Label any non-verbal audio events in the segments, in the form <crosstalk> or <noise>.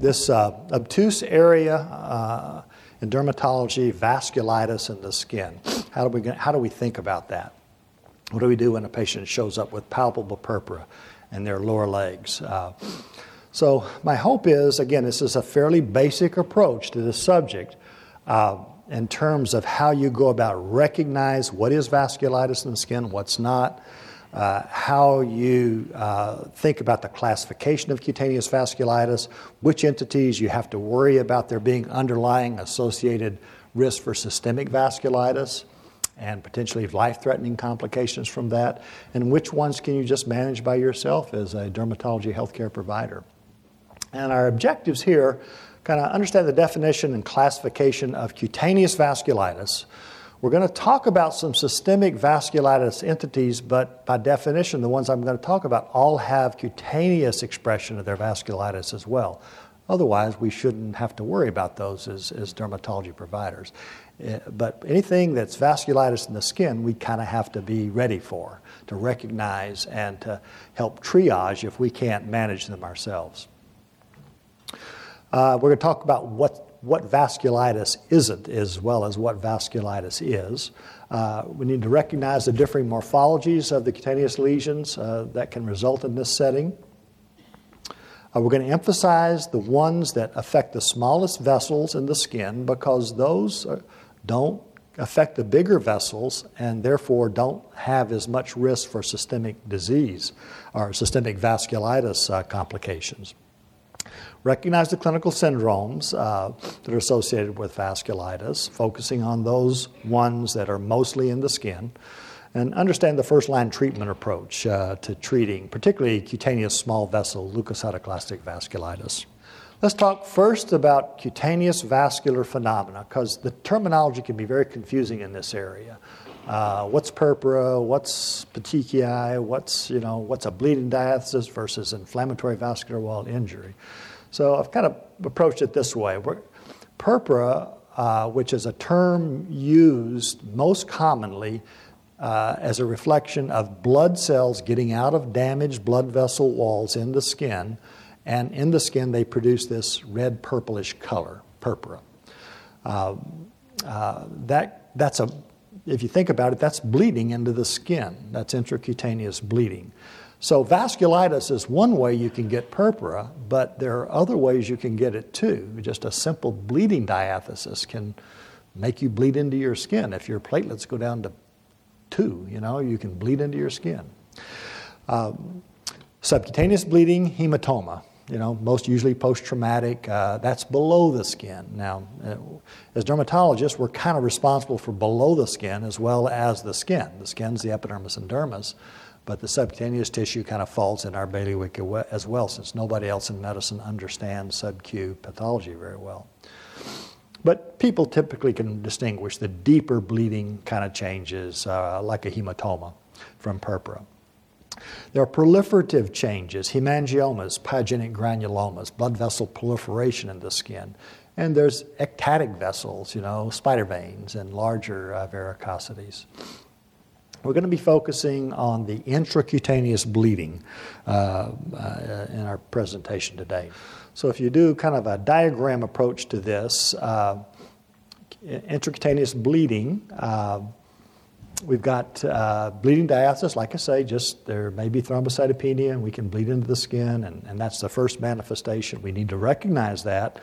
This uh, obtuse area uh, in dermatology, vasculitis in the skin. How do we how do we think about that? What do we do when a patient shows up with palpable purpura in their lower legs? Uh, so my hope is, again, this is a fairly basic approach to this subject uh, in terms of how you go about recognize what is vasculitis in the skin, what's not, uh, how you uh, think about the classification of cutaneous vasculitis, which entities you have to worry about there being underlying associated risk for systemic vasculitis and potentially life threatening complications from that, and which ones can you just manage by yourself as a dermatology healthcare provider. And our objectives here kind of understand the definition and classification of cutaneous vasculitis. We're going to talk about some systemic vasculitis entities, but by definition, the ones I'm going to talk about all have cutaneous expression of their vasculitis as well. Otherwise, we shouldn't have to worry about those as, as dermatology providers. Uh, but anything that's vasculitis in the skin, we kind of have to be ready for, to recognize and to help triage if we can't manage them ourselves. Uh, we're going to talk about what, what vasculitis isn't as well as what vasculitis is. Uh, we need to recognize the differing morphologies of the cutaneous lesions uh, that can result in this setting. Uh, we're going to emphasize the ones that affect the smallest vessels in the skin because those uh, don't affect the bigger vessels and therefore don't have as much risk for systemic disease or systemic vasculitis uh, complications recognize the clinical syndromes uh, that are associated with vasculitis, focusing on those ones that are mostly in the skin, and understand the first line treatment approach uh, to treating, particularly cutaneous small vessel leukocytoclastic vasculitis. Let's talk first about cutaneous vascular phenomena because the terminology can be very confusing in this area. Uh, what's purpura? What's petechiae? What's you know what's a bleeding diathesis versus inflammatory vascular wall injury? So I've kind of approached it this way. Purpura, uh, which is a term used most commonly uh, as a reflection of blood cells getting out of damaged blood vessel walls in the skin, and in the skin they produce this red purplish color, purpura. Uh, uh, that, that's a, if you think about it, that's bleeding into the skin. That's intracutaneous bleeding. So, vasculitis is one way you can get purpura, but there are other ways you can get it too. Just a simple bleeding diathesis can make you bleed into your skin. If your platelets go down to two, you know, you can bleed into your skin. Um, subcutaneous bleeding, hematoma. You know, most usually post traumatic. Uh, that's below the skin. Now, uh, as dermatologists, we're kind of responsible for below the skin as well as the skin. The skin's the epidermis and dermis. But the subcutaneous tissue kind of falls in our bailiwick as well, since nobody else in medicine understands sub-Q pathology very well. But people typically can distinguish the deeper bleeding kind of changes, uh, like a hematoma, from purpura. There are proliferative changes, hemangiomas, pyogenic granulomas, blood vessel proliferation in the skin. And there's ectatic vessels, you know, spider veins and larger uh, varicosities. We're going to be focusing on the intracutaneous bleeding uh, uh, in our presentation today. So, if you do kind of a diagram approach to this, uh, intracutaneous bleeding, uh, we've got uh, bleeding diathesis, like I say, just there may be thrombocytopenia and we can bleed into the skin, and, and that's the first manifestation. We need to recognize that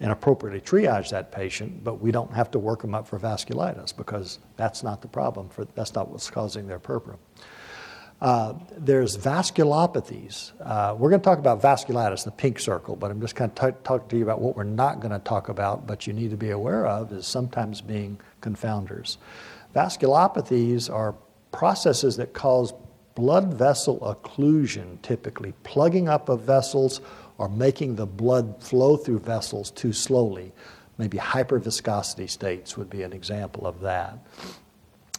and appropriately triage that patient, but we don't have to work them up for vasculitis because that's not the problem. For, that's not what's causing their purpura. Uh, there's vasculopathies. Uh, we're going to talk about vasculitis, the pink circle, but I'm just going to talk to you about what we're not going to talk about, but you need to be aware of is sometimes being confounders. Vasculopathies are processes that cause blood vessel occlusion, typically plugging up of vessels or making the blood flow through vessels too slowly. Maybe hyperviscosity states would be an example of that.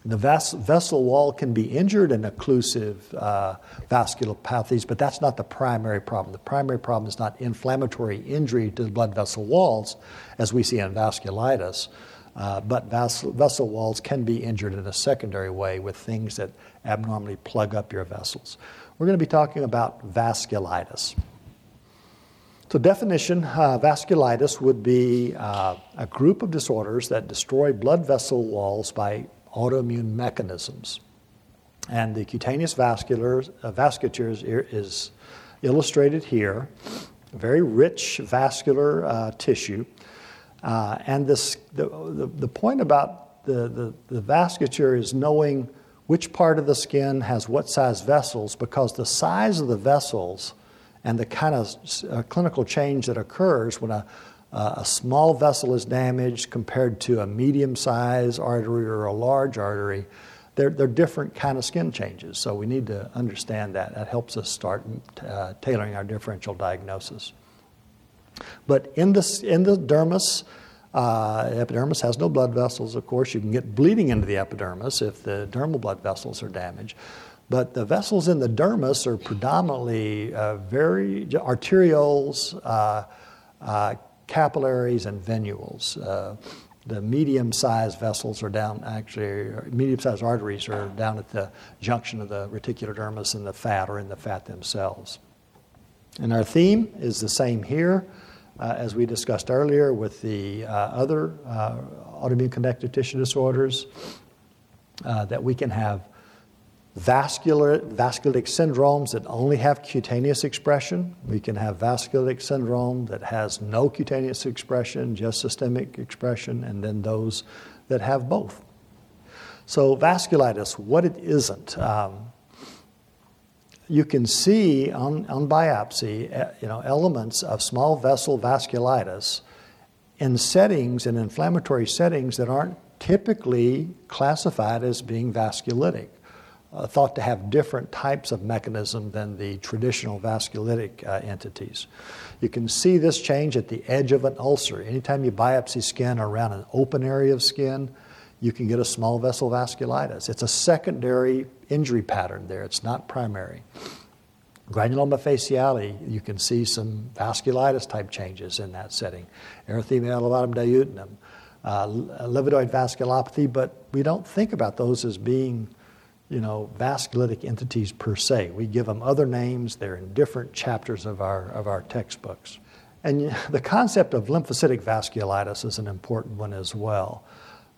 The ves- vessel wall can be injured in occlusive uh, vasculopathies, but that's not the primary problem. The primary problem is not inflammatory injury to the blood vessel walls, as we see in vasculitis, uh, but vas- vessel walls can be injured in a secondary way with things that abnormally plug up your vessels. We're going to be talking about vasculitis. So, definition uh, vasculitis would be uh, a group of disorders that destroy blood vessel walls by autoimmune mechanisms. And the cutaneous vascular, uh, vasculature is, illustrated here, very rich vascular uh, tissue. Uh, and this, the, the, the, point about the, the, the vasculature is knowing which part of the skin has what size vessels because the size of the vessels and the kind of uh, clinical change that occurs when a, uh, a small vessel is damaged compared to a medium sized artery or a large artery. They're, they're different kind of skin changes, so we need to understand that. That helps us start uh, tailoring our differential diagnosis. But in, this, in the dermis, uh, epidermis has no blood vessels, of course. You can get bleeding into the epidermis if the dermal blood vessels are damaged. But the vessels in the dermis are predominantly uh, very arterioles, uh, uh, capillaries, and venules. Uh, the medium-sized vessels are down, actually, medium-sized arteries are down at the junction of the reticular dermis and the fat, or in the fat themselves. And our theme is the same here uh, as we discussed earlier with the uh, other autoimmune connective tissue disorders, that we can have vascular, vasculitic syndromes that only have cutaneous expression. We can have vasculitic syndrome that has no cutaneous expression, just systemic expression, and then those that have both. So, vasculitis, what it isn't. Um, you can see on, on biopsy eh, you know, elements of small vessel vasculitis in settings, in inflammatory settings that aren't typically classified as being vasculitic uh, thought to have different types of mechanism than the traditional vasculitic uh, entities. You can see this change at the edge of an ulcer. Anytime you biopsy skin around an open area of skin, you can get a small vessel vasculitis. It's a secondary injury pattern there, it's not primary. Granuloma faciale, you can see some vasculitis type changes in that setting. Erythema elevatum diutinum, uh, livedoid vasculopathy, but we don't think about those as being you know, vasculitic entities per se. We give them other names, they're in different chapters of our, of our textbooks. And <laughs> the concept of lymphocytic vasculitis is an important one as well.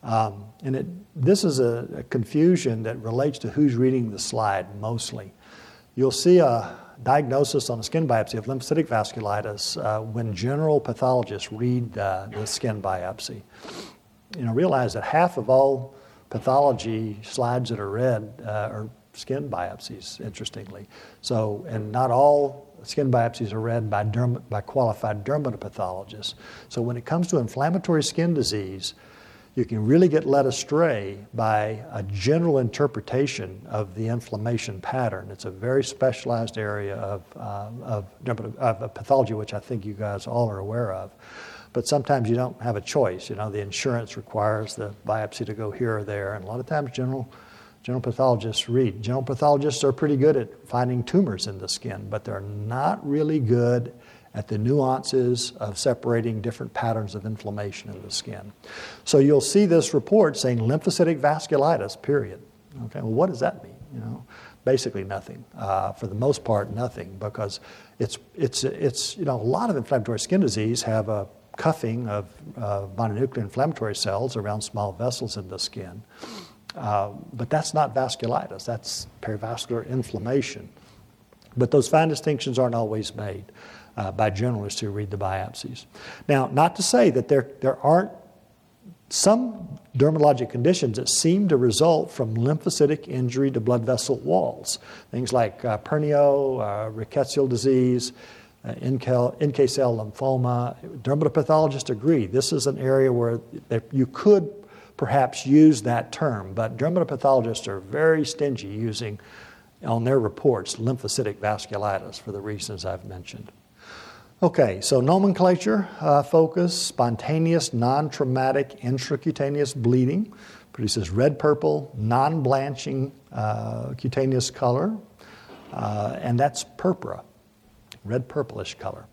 Um, and it, this is a, a, confusion that relates to who's reading the slide mostly. You'll see a diagnosis on a skin biopsy of lymphocytic vasculitis uh, when general pathologists read uh, the skin biopsy. You know, realize that half of all pathology slides that are read uh, are skin biopsies, interestingly. So, and not all skin biopsies are read by, derm- by qualified dermatopathologists. So, when it comes to inflammatory skin disease, you can really get led astray by a general interpretation of the inflammation pattern. It's a very specialized area of, uh, of, of pathology, which I think you guys all are aware of. But sometimes you don't have a choice. You know, the insurance requires the biopsy to go here or there, and a lot of times general general pathologists read. General pathologists are pretty good at finding tumors in the skin, but they're not really good at the nuances of separating different patterns of inflammation in the skin. So you'll see this report saying lymphocytic vasculitis, period. Okay, well, what does that mean? You know, basically nothing. Uh, for the most part, nothing, because it's, it's, it's, you know, a lot of inflammatory skin disease have a cuffing of uh, mononuclear inflammatory cells around small vessels in the skin. Uh, but that's not vasculitis, that's perivascular inflammation. But those fine distinctions aren't always made uh, by generalists who read the biopsies. Now, not to say that there, there aren't some dermatologic conditions that seem to result from lymphocytic injury to blood vessel walls, things like uh, pernio, uh, rickettsial disease, uh, NK cell lymphoma. Dermatopathologists agree this is an area where you could perhaps use that term, but dermatopathologists are very stingy using on their reports lymphocytic vasculitis for the reasons I've mentioned. Okay, so nomenclature uh, focus spontaneous, non traumatic intracutaneous bleeding produces red purple, non blanching uh, cutaneous color, uh, and that's purpura red purplish color.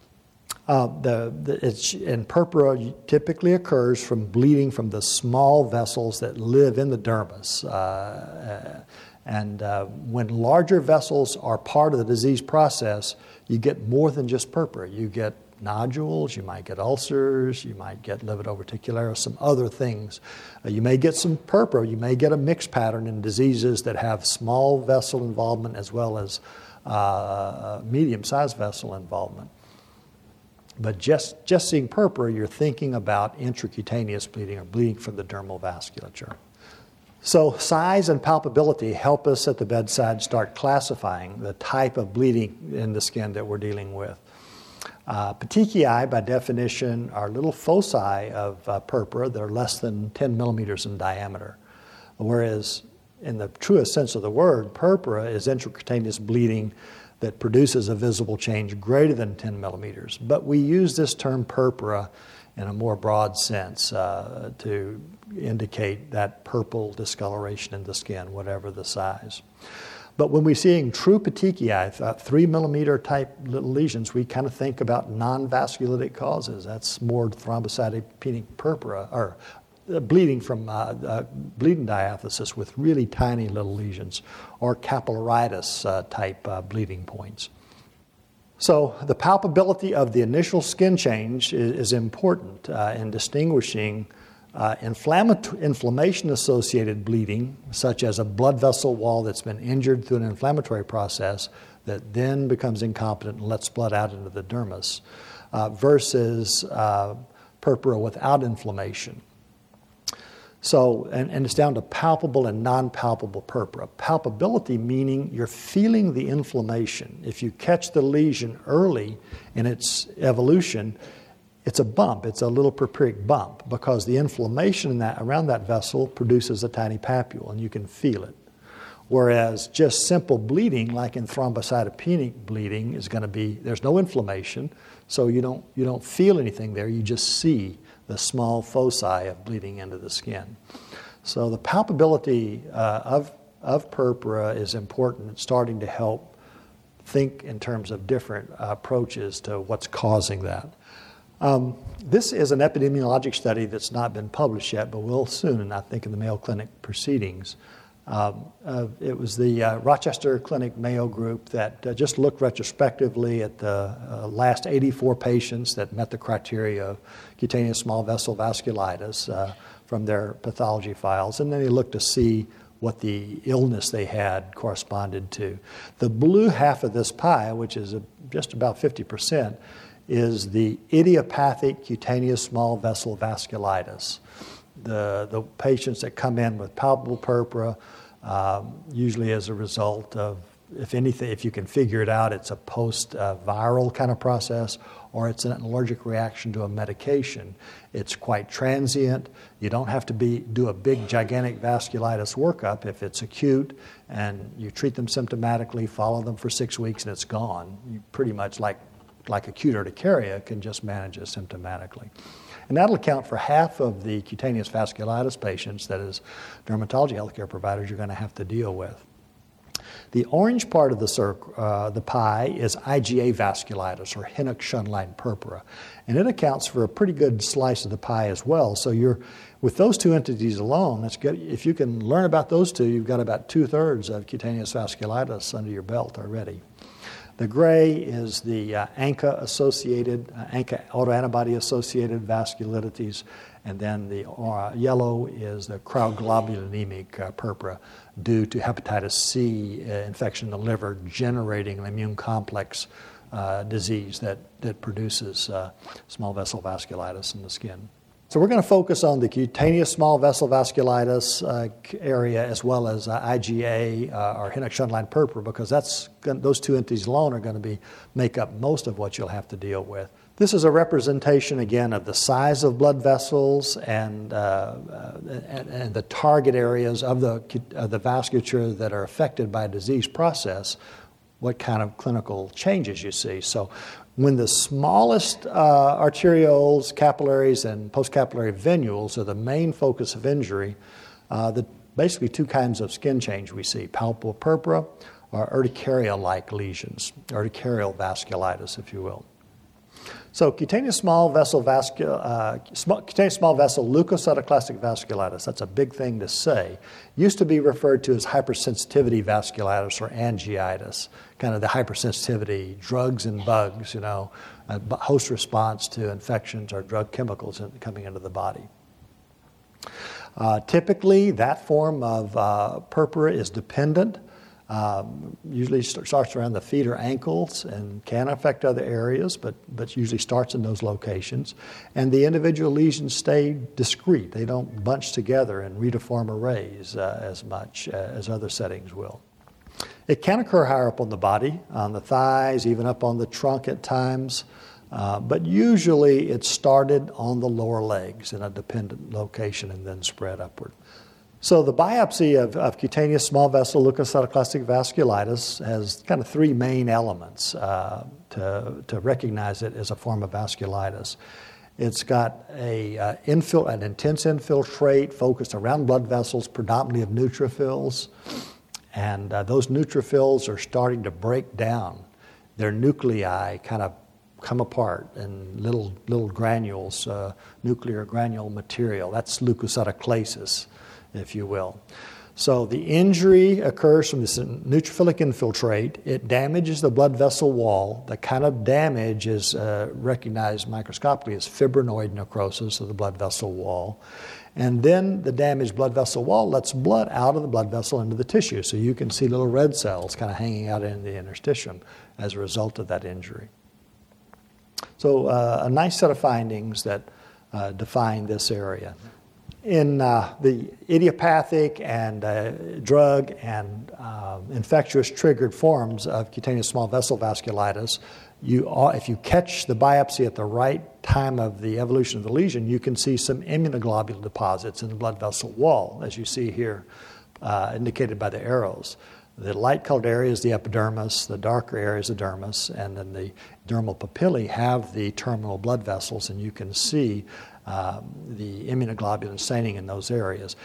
Uh, the, the, it's, and purpura typically occurs from bleeding from the small vessels that live in the dermis. Uh, uh, and uh, when larger vessels are part of the disease process, you get more than just purpura. You get nodules, you might get ulcers, you might get livedo reticularis, some other things. Uh, you may get some purpura, you may get a mixed pattern in diseases that have small vessel involvement as well as uh, medium sized vessel involvement. But just, just seeing purpura, you're thinking about intracutaneous bleeding or bleeding from the dermal vasculature. So, size and palpability help us at the bedside start classifying the type of bleeding in the skin that we're dealing with. Uh, petechiae, by definition, are little foci of uh, purpura that are less than 10 millimeters in diameter, whereas, in the truest sense of the word, purpura is intracutaneous bleeding that produces a visible change greater than 10 millimeters. But we use this term purpura in a more broad sense uh, to indicate that purple discoloration in the skin, whatever the size. But when we're seeing true petechiae, uh, three millimeter type little lesions, we kind of think about non vasculitic causes. That's more thrombocytopenic purpura, or bleeding from uh, uh, bleeding diathesis with really tiny little lesions, or capillaritis uh, type uh, bleeding points. So, the palpability of the initial skin change is, is important uh, in distinguishing uh, inflammation associated bleeding, such as a blood vessel wall that's been injured through an inflammatory process that then becomes incompetent and lets blood out into the dermis, uh, versus uh, purpura without inflammation. So, and, and it's down to palpable and non palpable purpura. Palpability meaning you're feeling the inflammation. If you catch the lesion early in its evolution, it's a bump, it's a little purpuric bump because the inflammation in that, around that vessel produces a tiny papule and you can feel it. Whereas just simple bleeding, like in thrombocytopenic bleeding, is going to be there's no inflammation, so you don't, you don't feel anything there, you just see the small foci of bleeding into the skin. So the palpability uh, of, of purpura is important. It's starting to help think in terms of different uh, approaches to what's causing that. Um, this is an epidemiologic study that's not been published yet, but will soon, and I think in the Mayo Clinic proceedings. Um, uh, it was the uh, Rochester Clinic Mayo group that uh, just looked retrospectively at the uh, last 84 patients that met the criteria of cutaneous small vessel vasculitis uh, from their pathology files, and then they looked to see what the illness they had corresponded to. The blue half of this pie, which is a, just about 50%, is the idiopathic cutaneous small vessel vasculitis. The, the patients that come in with palpable purpura, um, usually as a result of, if anything, if you can figure it out, it's a post viral kind of process or it's an allergic reaction to a medication. It's quite transient. You don't have to be, do a big, gigantic vasculitis workup if it's acute and you treat them symptomatically, follow them for six weeks, and it's gone. You pretty much like, like acute urticaria can just manage it symptomatically. And that'll account for half of the cutaneous vasculitis patients that is dermatology healthcare providers you're going to have to deal with. The orange part of the, circ- uh, the pie is IgA vasculitis or Henoch-Schönlein purpura, and it accounts for a pretty good slice of the pie as well. So you're with those two entities alone, that's good. If you can learn about those two, you've got about two thirds of cutaneous vasculitis under your belt already. The gray is the uh, ANCA associated, uh, ANCA autoantibody associated vasculitides, and then the uh, yellow is the cryoglobulinemic uh, purpura due to hepatitis C uh, infection in the liver generating an immune complex uh, disease that, that produces small vessel vasculitis in the skin. So we're going to focus on the cutaneous small vessel vasculitis uh, area as well as uh, IgA uh, or Henoch-Schönlein purpura because that's those two entities alone are going to be make up most of what you'll have to deal with. This is a representation again of the size of blood vessels and, uh, and, and, the target areas of the, of the vasculature that are affected by disease process what kind of clinical changes you see. So when the smallest uh, arterioles, capillaries, and postcapillary venules are the main focus of injury, uh, the basically two kinds of skin change we see palpable purpura or urticaria like lesions, urticarial vasculitis, if you will. So cutaneous small vessel vascul- uh, small, cutaneous small vessel leukocytoclastic vasculitis, that's a big thing to say, used to be referred to as hypersensitivity vasculitis or angeitis, kind of the hypersensitivity, drugs and bugs, you know, host response to infections or drug chemicals in, coming into the body. Uh, typically, that form of uh, purpura is dependent um, usually starts around the feet or ankles and can affect other areas, but, but usually starts in those locations. And the individual lesions stay discrete. They don't bunch together in retiform arrays uh, as much uh, as other settings will. It can occur higher up on the body, on the thighs, even up on the trunk at times. Uh, but usually it started on the lower legs in a dependent location and then spread upward. So the biopsy of, of cutaneous small vessel leukocytoclastic vasculitis has kind of three main elements uh, to, to recognize it as a form of vasculitis. It's got a, uh, infil- an intense infiltrate focused around blood vessels, predominantly of neutrophils. And uh, those neutrophils are starting to break down. Their nuclei kind of come apart in little, little granules, uh, nuclear granule material. That's leukocytoclasis if you will. So the injury occurs from this neutrophilic infiltrate. It damages the blood vessel wall. The kind of damage is uh, recognized microscopically as fibrinoid necrosis of the blood vessel wall. And then the damaged blood vessel wall lets blood out of the blood vessel into the tissue. So you can see little red cells kind of hanging out in the interstitium as a result of that injury. So, uh, a nice set of findings that uh, define this area in uh, the idiopathic and uh, drug and uh, infectious triggered forms of cutaneous small vessel vasculitis, you if you catch the biopsy at the right time of the evolution of the lesion, you can see some immunoglobulin deposits in the blood vessel wall, as you see here, uh, indicated by the arrows. The light colored area is the epidermis, the darker area is the dermis, and then the dermal papillae have the terminal blood vessels, and you can see um, the immunoglobulin staining in those areas.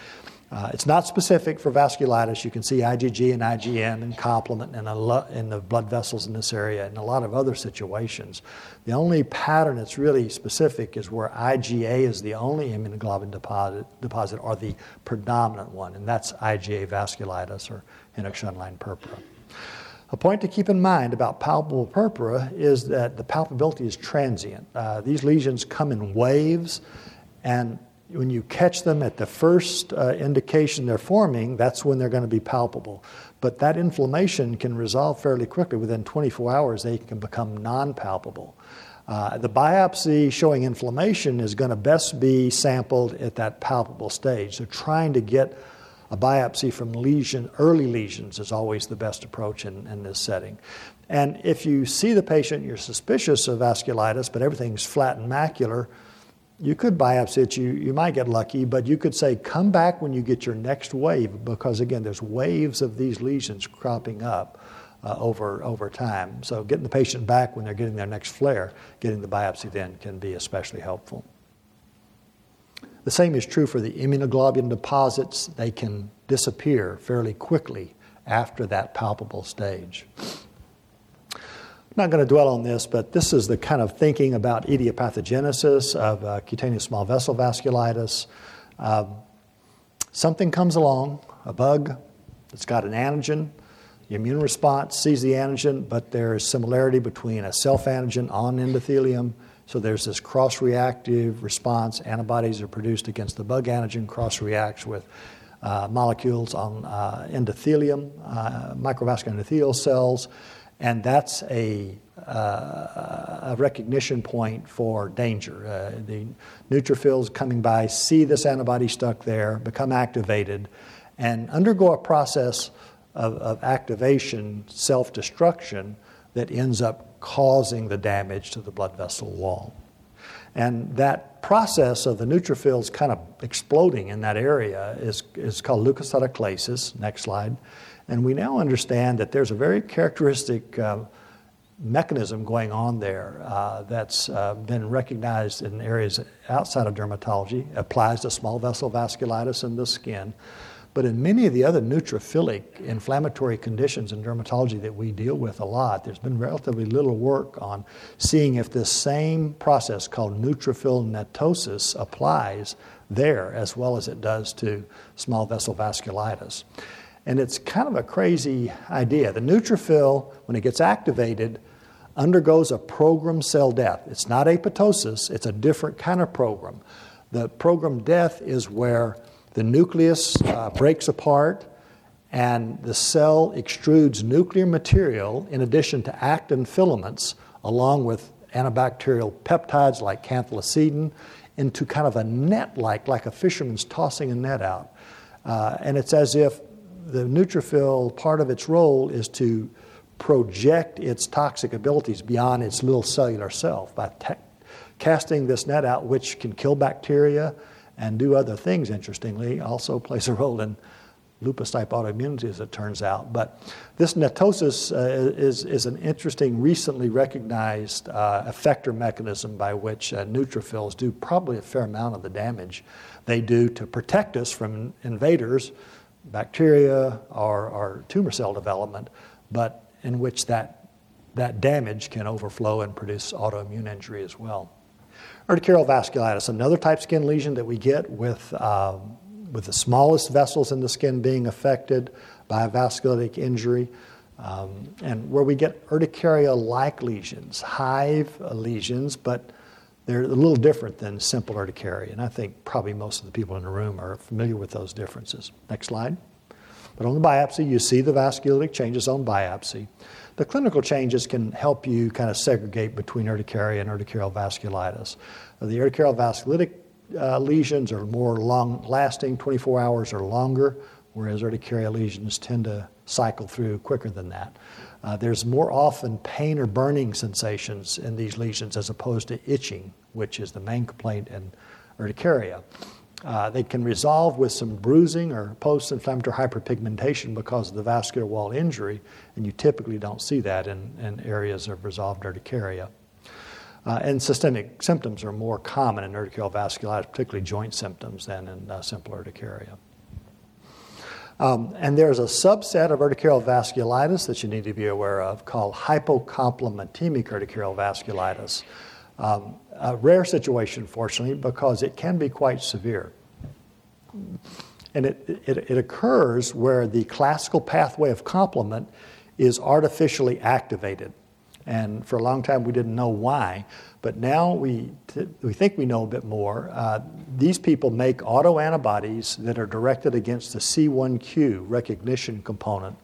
Uh, it's not specific for vasculitis. You can see IgG and IgM and complement in, lo- in, the blood vessels in this area and a lot of other situations. The only pattern that's really specific is where IgA is the only immunoglobulin deposit, deposit or the predominant one, and that's IgA vasculitis or Henoch-Schönlein purpura. A point to keep in mind about palpable purpura is that the palpability is transient. Uh, these lesions come in waves, and when you catch them at the first uh, indication they're forming, that's when they're going to be palpable. But that inflammation can resolve fairly quickly. Within 24 hours, they can become non palpable. Uh, the biopsy showing inflammation is going to best be sampled at that palpable stage. So, trying to get a biopsy from lesion, early lesions is always the best approach in, in this setting. And if you see the patient, you're suspicious of vasculitis, but everything's flat and macular, you could biopsy it. You, you might get lucky, but you could say, come back when you get your next wave, because again, there's waves of these lesions cropping up. Uh, over over time. So getting the patient back when they're getting their next flare, getting the biopsy then can be especially helpful. The same is true for the immunoglobulin deposits. They can disappear fairly quickly after that palpable stage. I'm not going to dwell on this, but this is the kind of thinking about idiopathogenesis of uh, cutaneous small vessel vasculitis. Uh, something comes along, a bug that's got an antigen. The immune response sees the antigen, but there is similarity between a self antigen on endothelium so there's this cross reactive response. Antibodies are produced against the bug antigen, cross reacts with uh, molecules on uh, endothelium, uh, microvascular endothelial cells, and that's a, uh, a recognition point for danger. Uh, the neutrophils coming by see this antibody stuck there, become activated, and undergo a process of, of activation, self destruction, that ends up causing the damage to the blood vessel wall. And that process of the neutrophils kind of exploding in that area is, is called leukocytoclasis. Next slide. And we now understand that there's a very characteristic uh, mechanism going on there uh, that's uh, been recognized in areas outside of dermatology, applies to small vessel vasculitis in the skin. But in many of the other neutrophilic inflammatory conditions in dermatology that we deal with a lot, there's been relatively little work on seeing if this same process called neutrophil netosis applies there as well as it does to small vessel vasculitis. And it's kind of a crazy idea. The neutrophil, when it gets activated, undergoes a programmed cell death. It's not apoptosis, it's a different kind of program. The programmed death is where the nucleus uh, breaks apart and the cell extrudes nuclear material in addition to actin filaments, along with antibacterial peptides like cathelicidin, into kind of a net like, like a fisherman's tossing a net out. Uh, and it's as if the neutrophil, part of its role is to project its toxic abilities beyond its little cellular self by te- casting this net out, which can kill bacteria and do other things, interestingly, also plays a role in lupus type autoimmunity, as it turns out. But this netosis uh, is, is an interesting, recently recognized uh, effector mechanism by which uh, neutrophils do probably a fair amount of the damage they do to protect us from invaders, bacteria, or, or tumor cell development, but in which that, that damage can overflow and produce autoimmune injury as well. Urticarial vasculitis, another type of skin lesion that we get with, um, with the smallest vessels in the skin being affected by a vasculitic injury, um, and where we get urticaria like lesions, hive lesions, but they're a little different than simple urticaria. And I think probably most of the people in the room are familiar with those differences. Next slide. But on the biopsy, you see the vasculitic changes on biopsy. The clinical changes can help you kind of segregate between urticaria and urticarial vasculitis. The urticarial vasculitic uh, lesions are more long lasting, 24 hours or longer, whereas urticaria lesions tend to cycle through quicker than that. Uh, there's more often pain or burning sensations in these lesions as opposed to itching, which is the main complaint in urticaria. Uh, they can resolve with some bruising or post inflammatory hyperpigmentation because of the vascular wall injury, and you typically don't see that in, in areas of resolved urticaria. Uh, and systemic symptoms are more common in urticarial vasculitis, particularly joint symptoms, than in uh, simple urticaria. Um, and there's a subset of urticarial vasculitis that you need to be aware of called hypocomplementemic urticarial vasculitis. Um, a rare situation, fortunately, because it can be quite severe. And it, it, it, occurs where the classical pathway of complement is artificially activated. And for a long time, we didn't know why. But now we, t- we think we know a bit more. Uh, these people make autoantibodies that are directed against the C1q recognition component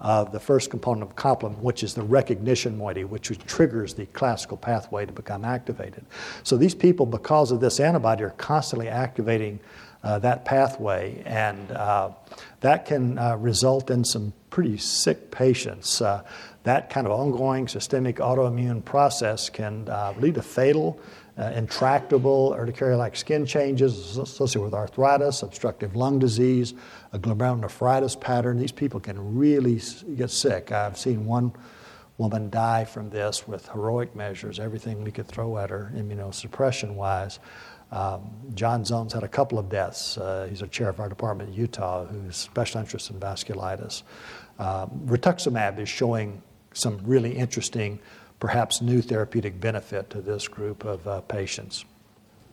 of the first component of complement, which is the recognition moiety, which triggers the classical pathway to become activated. So these people, because of this antibody, are constantly activating uh, that pathway, and uh, that can uh, result in some pretty sick patients. Uh, that kind of ongoing systemic autoimmune process can uh, lead to fatal uh, intractable urticaria-like skin changes associated with arthritis, obstructive lung disease, a glomerulonephritis pattern. These people can really get sick. I've seen one woman die from this with heroic measures, everything we could throw at her immunosuppression-wise. Um, John Zone's had a couple of deaths. Uh, he's a chair of our department in Utah who's special interest in vasculitis. Um, rituximab is showing some really interesting perhaps new therapeutic benefit to this group of uh, patients.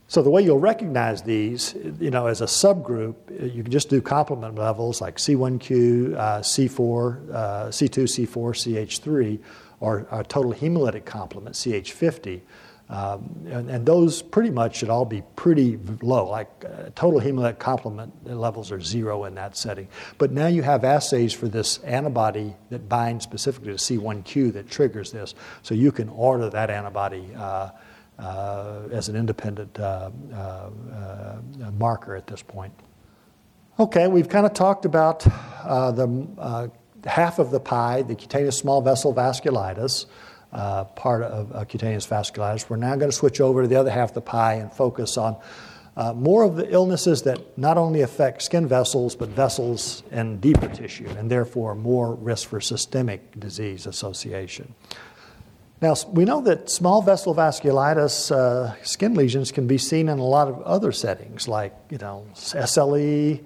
So the way you'll recognize these, you know, as a subgroup, you can just do complement levels like C1q, uh, C4, uh, C2, C4, CH3, or a total hemolytic complement, CH50. Um, and, and, those pretty much should all be pretty low, like uh, total hemolytic complement levels are zero in that setting. But now you have assays for this antibody that binds specifically to C1q that triggers this, so you can order that antibody uh, uh, as an independent uh, uh, uh, marker at this point. Okay, we've kind of talked about the half of the pie, the cutaneous small vessel vasculitis uh, part of uh, cutaneous vasculitis. We're now going to switch over to the other half of the pie and focus on uh, more of the illnesses that not only affect skin vessels, but vessels and deeper tissue, and therefore more risk for systemic disease association. Now, we know that small vessel vasculitis uh, skin lesions can be seen in a lot of other settings, like you know SLE,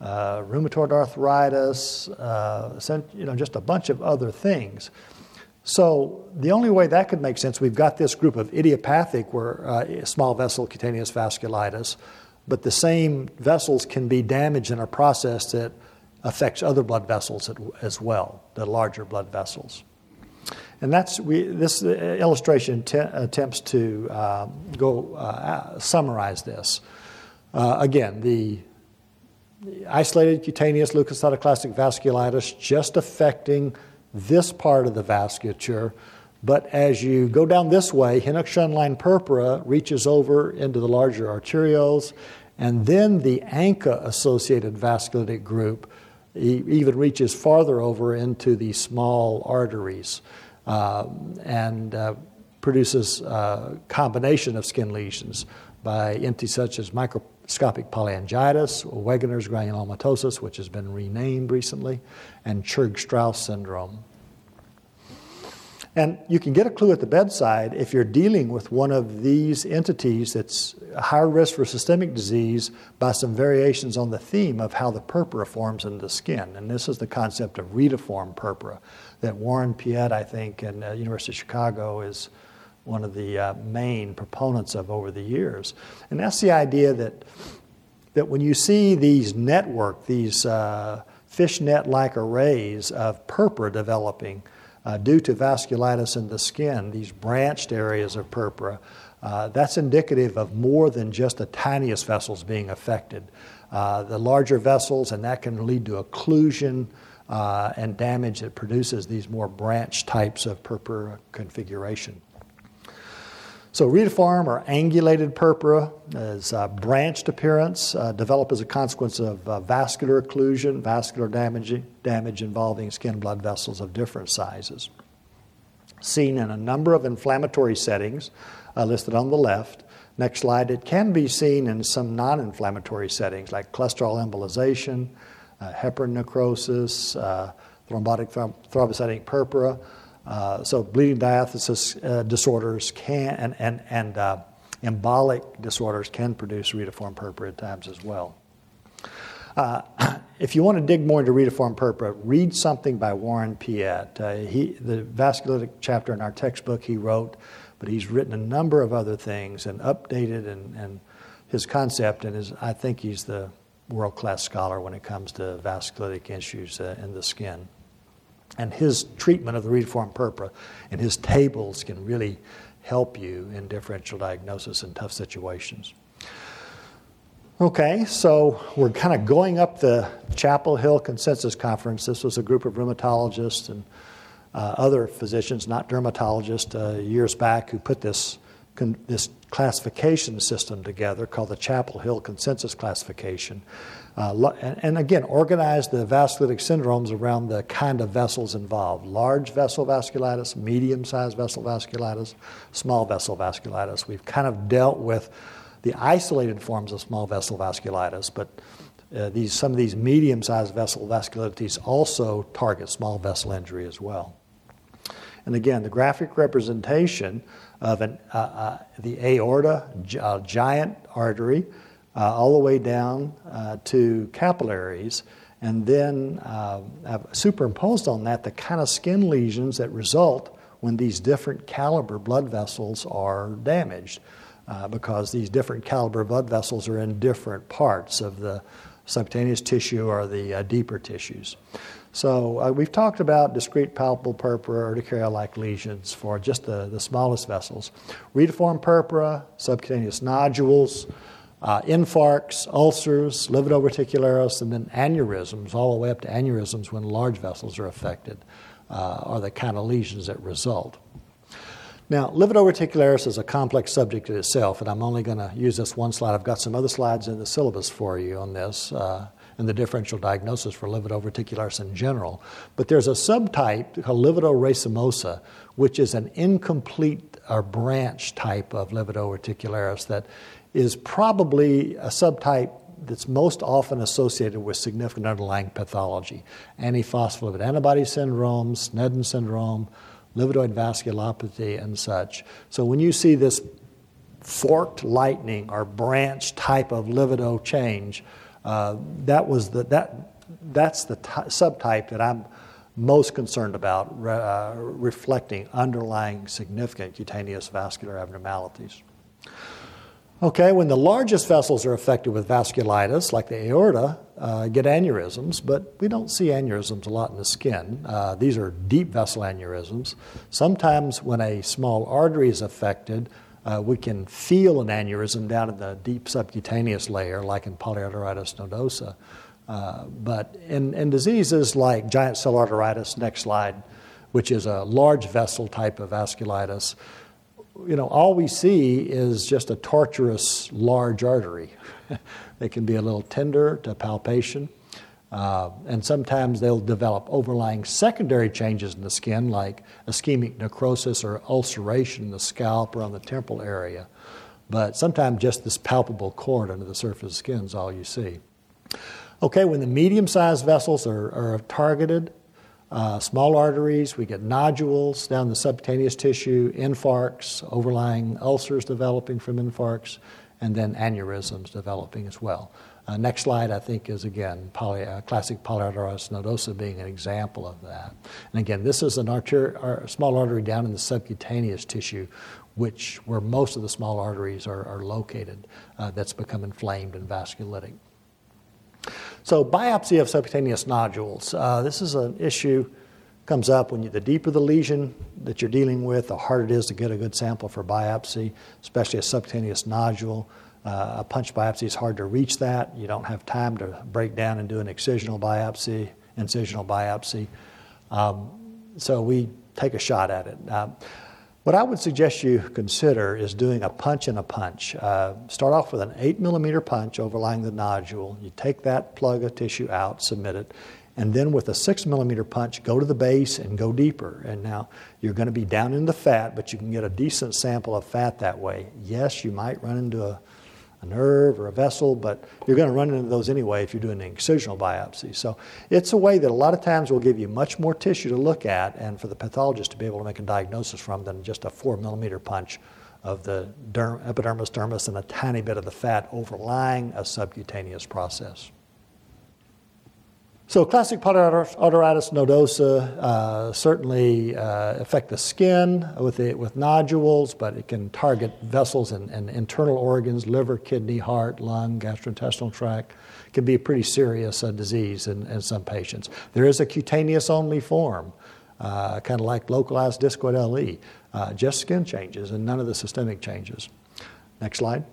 uh, rheumatoid arthritis, uh, you know, just a bunch of other things. So the only way that could make sense, we've got this group of idiopathic, where uh, small vessel cutaneous vasculitis, but the same vessels can be damaged in a process that affects other blood vessels as well, the larger blood vessels. And that's we, this illustration t- attempts to uh, go uh, summarize this. Uh, again, the, isolated cutaneous leukocytoclastic vasculitis just affecting this part of the vasculature, but as you go down this way, Henoch-Schönlein purpura reaches over into the larger arterioles, and then the ANCA associated vasculitic group even reaches farther over into the small arteries uh, and uh, produces a combination of skin lesions by entities such as microscopic polyangiitis, Wegener's granulomatosis, which has been renamed recently, and Churg-Strauss syndrome. And you can get a clue at the bedside if you're dealing with one of these entities that's a higher risk for systemic disease by some variations on the theme of how the purpura forms in the skin. And this is the concept of retiform purpura that Warren Piette, I think, and uh, University of Chicago is one of the uh, main proponents of over the years. And that's the idea that, that when you see these network, these uh, fishnet-like arrays of purpura developing, uh, due to vasculitis in the skin, these branched areas of purpura, uh, that's indicative of more than just the tiniest vessels being affected. Uh, the larger vessels, and that can lead to occlusion uh, and damage that produces these more branched types of purpura configuration. So retiform or angulated purpura is a branched appearance, uh, develop as a consequence of uh, vascular occlusion, vascular damage, damage involving skin blood vessels of different sizes. Seen in a number of inflammatory settings uh, listed on the left. Next slide, it can be seen in some non inflammatory settings like cholesterol embolization, uh, heparin necrosis, uh, thrombotic thrombocytic purpura. Uh, so bleeding diathesis uh, disorders can and, and, and uh, embolic disorders can produce retiform purpura at times as well. Uh, <clears throat> if you want to dig more into retiform purpura, read something by Warren Piette. Uh, he, the vasculitic chapter in our textbook he wrote, but he's written a number of other things and updated and, and his concept, and his, I think he's the world class scholar when it comes to vasculitic issues in the skin. And his treatment of the retiform purpura and his tables can really help you in differential diagnosis in tough situations. Okay, so we're kind of going up the Chapel Hill Consensus Conference. This was a group of rheumatologists and uh, other physicians, not dermatologists, uh, years back who put this, con- this classification system together called the Chapel Hill Consensus Classification. Uh, and, and, again, organize the vasculitic syndromes around the kind of vessels involved large vessel vasculitis, medium sized vessel vasculitis, small vessel vasculitis. We've kind of dealt with the isolated forms of small vessel vasculitis, but uh, these, some of these medium sized vessel vasculitides also target small vessel injury as well. And again, the graphic representation of an, uh, uh the aorta, giant artery, uh, all the way down uh, to capillaries, and then uh, I've superimposed on that the kind of skin lesions that result when these different caliber blood vessels are damaged. Uh, because these different caliber blood vessels are in different parts of the subcutaneous tissue or the uh, deeper tissues. So uh, we've talked about discrete palpable purpura, urticaria-like lesions for just the, the smallest vessels. Retiform purpura, subcutaneous nodules, uh, infarcts, ulcers, livedo and then aneurysms, all the way up to aneurysms when large vessels are affected, uh, are the kind of lesions that result. Now, livedo is a complex subject in itself, and I'm only going to use this one slide. I've got some other slides in the syllabus for you on this uh, and the differential diagnosis for livedo in general. But there's a subtype called livedo racemosa, which is an incomplete or branch type of livedo that is probably a subtype that's most often associated with significant underlying pathology antiphospholipid antibody syndrome, Sneddon syndrome, livedoid vasculopathy, and such. So when you see this forked lightning or branch type of livedo change, Uh, that was the, that, that's the t- subtype that I'm most concerned about, uh, reflecting underlying significant cutaneous vascular abnormalities. Okay, when the largest vessels are affected with vasculitis, like the aorta, uh, get aneurysms, but we don't see aneurysms a lot in the skin. Uh, these are deep vessel aneurysms. Sometimes, when a small artery is affected, uh, we can feel an aneurysm down in the deep subcutaneous layer, like in polyarteritis nodosa. Uh, but in, in diseases like giant cell arteritis, next slide, which is a large vessel type of vasculitis, you know, all we see is just a tortuous large artery. <laughs> they can be a little tender to palpation. Uh, and sometimes they'll develop overlying secondary changes in the skin, like ischemic necrosis or ulceration in the scalp or on the temporal area. But sometimes just this palpable cord under the surface of the skin is all you see. Okay, when the medium sized vessels are, are targeted, uh, small arteries, we get nodules down the subcutaneous tissue, infarcts, overlying ulcers developing from infarcts, and then aneurysms developing as well. Uh, next slide, I think, is again poly, uh, classic polyarteritis nodosa being an example of that. And again, this is an small artery down in the subcutaneous tissue, which where most of the small arteries are, are located, uh, that's become inflamed and vasculitic. So, biopsy of subcutaneous nodules. Uh, this is an issue comes up when you, the deeper the lesion that you're dealing with, the harder it is to get a good sample for biopsy, especially a subcutaneous nodule. Uh, a punch biopsy is hard to reach that. You don't have time to break down and do an excisional biopsy, incisional biopsy. Um, so we take a shot at it. Uh, what I would suggest you consider is doing a punch and a punch. Uh, start off with an 8 millimeter punch overlying the nodule. You take that plug of tissue out, submit it, and then with a 6 millimeter punch, go to the base and go deeper. And now you're going to be down in the fat, but you can get a decent sample of fat that way. Yes, you might run into a a nerve or a vessel, but you're going to run into those anyway if you're doing an excisional biopsy. So it's a way that a lot of times will give you much more tissue to look at and for the pathologist to be able to make a diagnosis from than just a four millimeter punch of the derm, epidermis dermis and a tiny bit of the fat overlying a subcutaneous process. So, classic polyarteritis nodosa uh, certainly uh, affect the skin with, the, with nodules, but it can target vessels and, and, internal organs, liver, kidney, heart, lung, gastrointestinal tract. It can be a pretty serious uh, disease in, in, some patients. There is a cutaneous only form, uh, kind of like localized discoid LE, uh, just skin changes and none of the systemic changes. Next slide.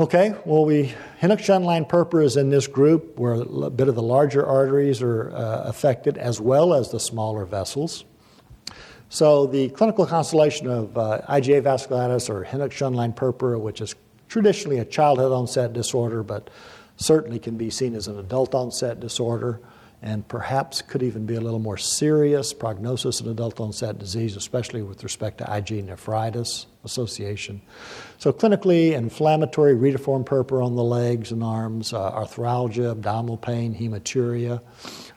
Okay, well, we Henoch-Schönlein purpura is in this group where a bit of the larger arteries are uh, affected as well as the smaller vessels. So the clinical constellation of uh, IgA vasculitis or Henoch-Schönlein purpura, which is traditionally a childhood onset disorder, but certainly can be seen as an adult onset disorder and perhaps could even be a little more serious prognosis in adult onset disease, especially with respect to IG nephritis association. So, clinically, inflammatory retiform purpura on the legs and arms, uh, arthralgia, abdominal pain, hematuria.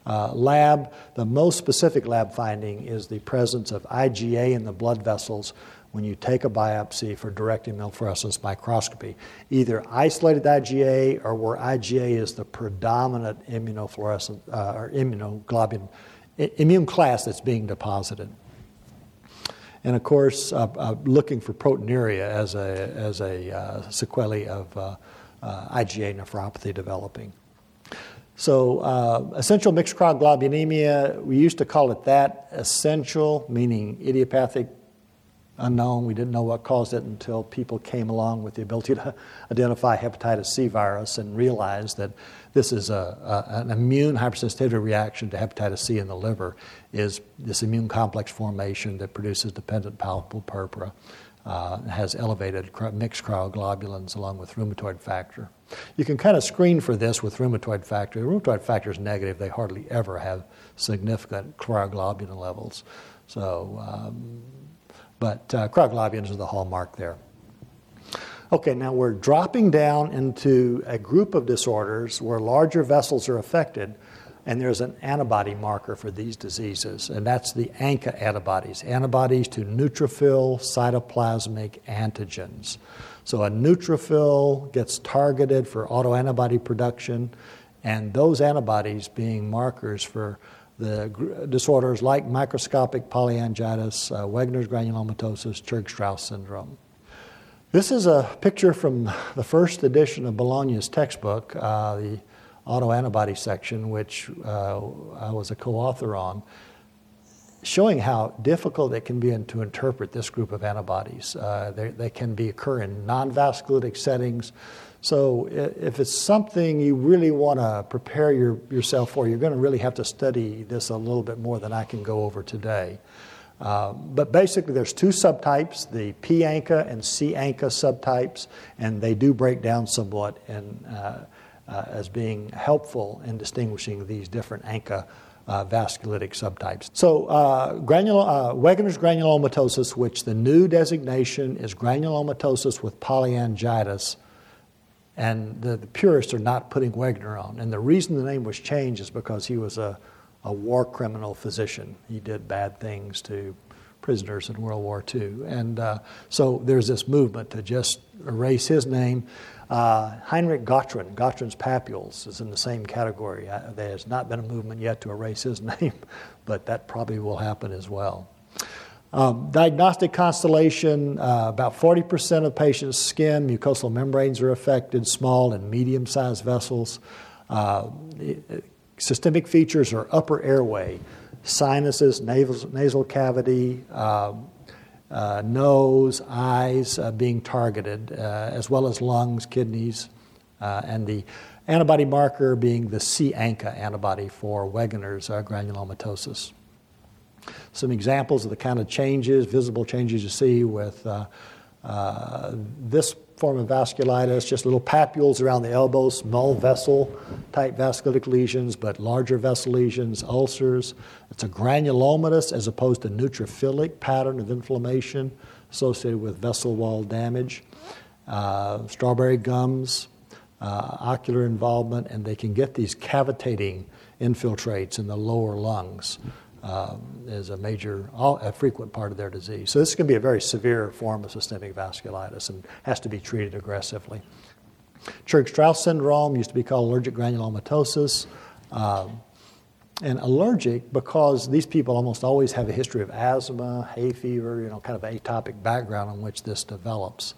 Uh, lab, the most specific lab finding is the presence of IgA in the blood vessels when you take a biopsy for direct immunofluorescence microscopy, either isolated IgA or where IgA is the predominant immunofluorescent uh, or immunoglobulin immune class that's being deposited. And of course, uh, uh, looking for proteinuria as a, as a uh, sequelae of uh, uh, IgA nephropathy developing. So, uh, essential mixed cryoglobulinemia, we used to call it that, essential, meaning idiopathic unknown. We didn't know what caused it until people came along with the ability to identify hepatitis C virus and realized that this is a, a, an immune hypersensitivity reaction to hepatitis C in the liver, is this immune complex formation that produces dependent palpable purpura. Uh, has elevated mixed cryoglobulins along with rheumatoid factor. You can kind of screen for this with rheumatoid factor. The rheumatoid factor is negative, they hardly ever have significant cryoglobulin levels. So, um, but uh, cryoglobulins are the hallmark there. Okay, now we're dropping down into a group of disorders where larger vessels are affected. and there's an antibody marker for these diseases, and that's the ANCA antibodies, antibodies to neutrophil cytoplasmic antigens. So a neutrophil gets targeted for autoantibody production, and those antibodies being markers for the disorders like microscopic polyangiitis, uh, Wegener's granulomatosis, Churg-Strauss syndrome. This is a picture from the first edition of Bolognia's textbook, uh, the autoantibody section, which uh, I was a co author on, showing how difficult it can be to interpret this group of antibodies. Uh, they, they, can be occur in non vasculitic settings. So, if it's something you really want to prepare your, yourself for, you're going to really have to study this a little bit more than I can go over today. Uh, but basically, there's two subtypes the P ANCA and C ANCA subtypes, and they do break down somewhat in, uh, uh, as being helpful in distinguishing these different ANCA uh, vasculitic subtypes. So, uh, granul- uh, Wegener's granulomatosis, which the new designation is granulomatosis with polyangiitis, and the, the, purists are not putting Wegener on. And the reason the name was changed is because he was a, a war criminal physician. He did bad things to prisoners in World War II. And uh, so there's this movement to just erase his name. Uh, Heinrich Gottron, Gottron's papules, is in the same category. Uh, there has not been a movement yet to erase his <laughs> name, but that probably will happen as well. Um, diagnostic constellation uh, about 40% of patients' skin, mucosal membranes are affected, small and medium sized vessels. Uh, systemic features are upper airway, sinuses, nasal, nasal cavity, um, uh, nose, eyes uh, being targeted, uh, as well as lungs, kidneys, uh, and the antibody marker being the C ANCA antibody for Wegener's granulomatosis. Some examples of the kind of changes, visible changes you see with uh, this form of vasculitis, just little papules around the elbow, small vessel type vasculitic lesions, but larger vessel lesions, ulcers. It's a granulomatous as opposed to neutrophilic pattern of inflammation associated with vessel wall damage. Uh, strawberry gums, uh, ocular involvement, and they can get these cavitating infiltrates in the lower lungs um, is a major, a frequent part of their disease. So this can be a very severe form of systemic vasculitis and has to be treated aggressively. Churg-Strauss syndrome used to be called allergic granulomatosis. Um, and allergic because these people almost always have a history of asthma, hay fever, you know, kind of atopic background on which this develops.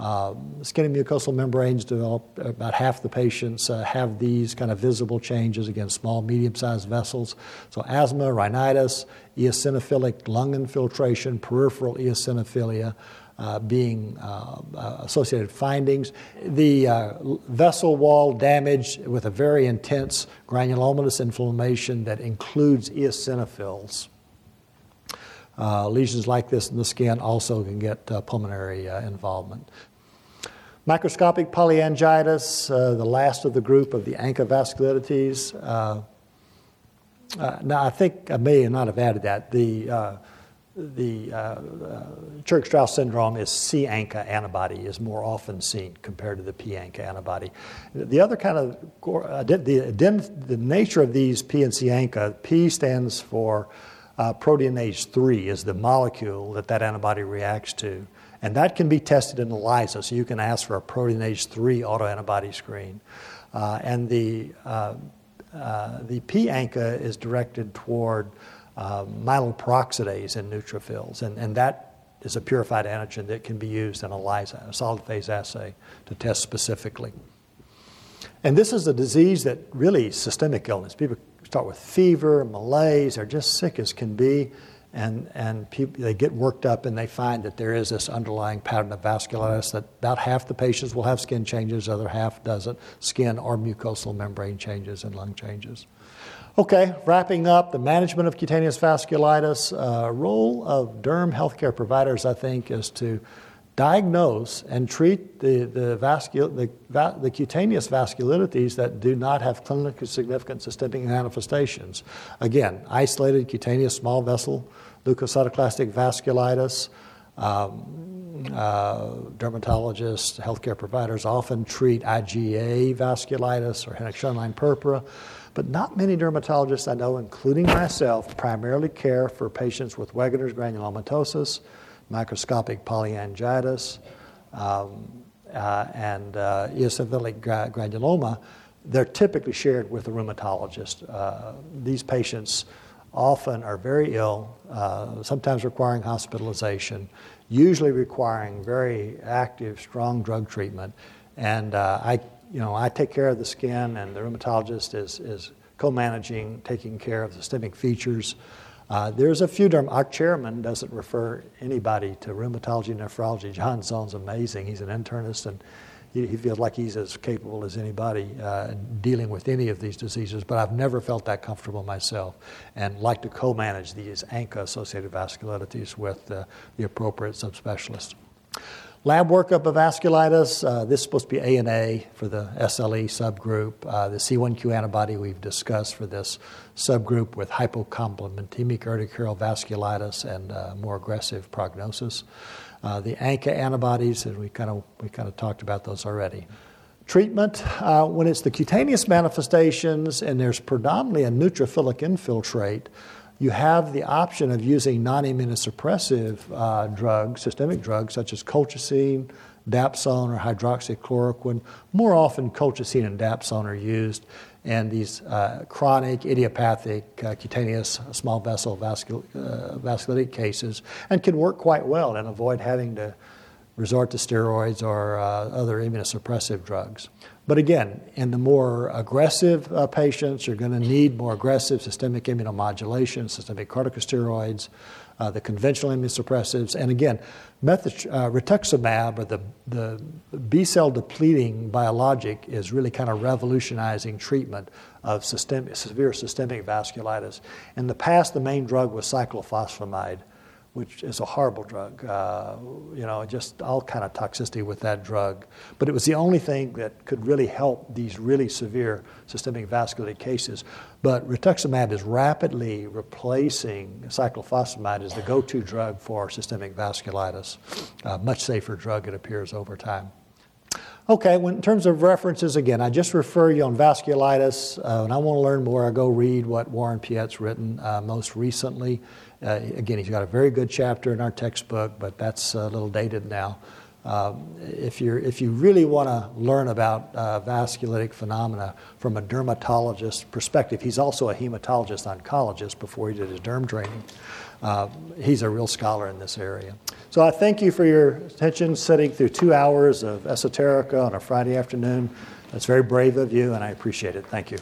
Um, skin and mucosal membranes develop, about half the patients uh, have these kind of visible changes, again, small, medium sized vessels. So, asthma, rhinitis, eosinophilic lung infiltration, peripheral eosinophilia. Uh, being uh, uh associated findings. The uh, vessel wall damage with a very intense granulomatous inflammation that includes eosinophils. Lesions like this in the skin also can get pulmonary involvement. Microscopic polyangiitis, uh, the last of the group of the ANCA vasculitides. Uh, uh, now, I think I may not have added that. The, uh, the uh, uh, Churg-Strauss syndrome is C-ANCA antibody is more often seen compared to the P-ANCA antibody. The other kind of, the, the nature of these P and C-ANCA, P stands for proteinase 3 is the molecule that that antibody reacts to. And that can be tested in ELISA, so you can ask for a proteinase 3 autoantibody screen. Uh, and the, uh, uh, the P-ANCA is directed toward uh, myeloperoxidase in neutrophils, and, and that is a purified antigen that can be used in ELISA, a solid phase assay, to test specifically. And this is a disease that really systemic illness. People start with fever, malaise, they're just sick as can be and, and people, they get worked up and they find that there is this underlying pattern of vasculitis that about half the patients will have skin changes, the other half doesn't, skin or mucosal membrane changes and lung changes. Okay, wrapping up the management of cutaneous vasculitis, uh, role of derm healthcare providers, I think, is to diagnose and treat the, the, vascul- the, va- the cutaneous vasculitides that do not have clinically significant systemic manifestations. Again, isolated cutaneous small vessel leukocytoclastic vasculitis, Um, uh, dermatologists, healthcare providers often treat IgA vasculitis or Henoch-Schönlein purpura, but not many dermatologists I know, including myself, primarily care for patients with Wegener's granulomatosis, microscopic polyangiitis, um, uh, and uh, eosinophilic granuloma. They're typically shared with a rheumatologist. Uh, these patients often are very ill, uh, sometimes requiring hospitalization, usually requiring very active, strong drug treatment. And uh, I, you know, I take care of the skin, and the rheumatologist is, is co-managing, taking care of the systemic features. Uh, there's a few derm. Our chairman doesn't refer anybody to rheumatology nephrology. John Zone's amazing. He's an internist, and he, he feels like he's as capable as anybody uh, dealing with any of these diseases, but I've never felt that comfortable myself and like to co manage these ANCA associated vasculitides with uh, the appropriate subspecialist. Lab workup of vasculitis, uh, this is supposed to be ANA for the SLE subgroup. Uh, the C1q antibody we've discussed for this subgroup with hypocomplementemic urticarial vasculitis and uh, more aggressive prognosis. Uh, the ANCA antibodies, and we kind of we kind of talked about those already. Treatment uh, when it's the cutaneous manifestations and there's predominantly a neutrophilic infiltrate, you have the option of using non-immunosuppressive uh, drugs, systemic drugs such as colchicine, dapsone, or hydroxychloroquine. More often, colchicine and dapsone are used and these uh, chronic idiopathic uh, cutaneous small vessel vascul- uh, vasculitic cases and can work quite well and avoid having to resort to steroids or uh, other immunosuppressive drugs. But again, in the more aggressive uh, patients, you're going to need more aggressive systemic immunomodulation, systemic corticosteroids, uh, the conventional immunosuppressives, and again, method, uh, rituximab or the, the B cell depleting biologic is really kind of revolutionizing treatment of systemic, severe systemic vasculitis. In the past, the main drug was cyclophosphamide which is a horrible drug. Uh, you know, just all kind of toxicity with that drug. But it was the only thing that could really help these really severe systemic vascular cases. But rituximab is rapidly replacing cyclophosphamide as the go-to drug for systemic vasculitis. A much safer drug, it appears, over time. Okay, in terms of references, again, I just refer you on vasculitis. Uh, and I want to learn more, I go read what Warren Piette's written uh, most recently. Uh, again, he's got a very good chapter in our textbook, but that's a little dated now. Um, if, you if you really want to learn about uh, vasculitic phenomena from a dermatologist perspective, he's also a hematologist oncologist before he did his derm training. Uh, he's a real scholar in this area. So I thank you for your attention, sitting through two hours of esoterica on a Friday afternoon. That's very brave of you, and I appreciate it. Thank you.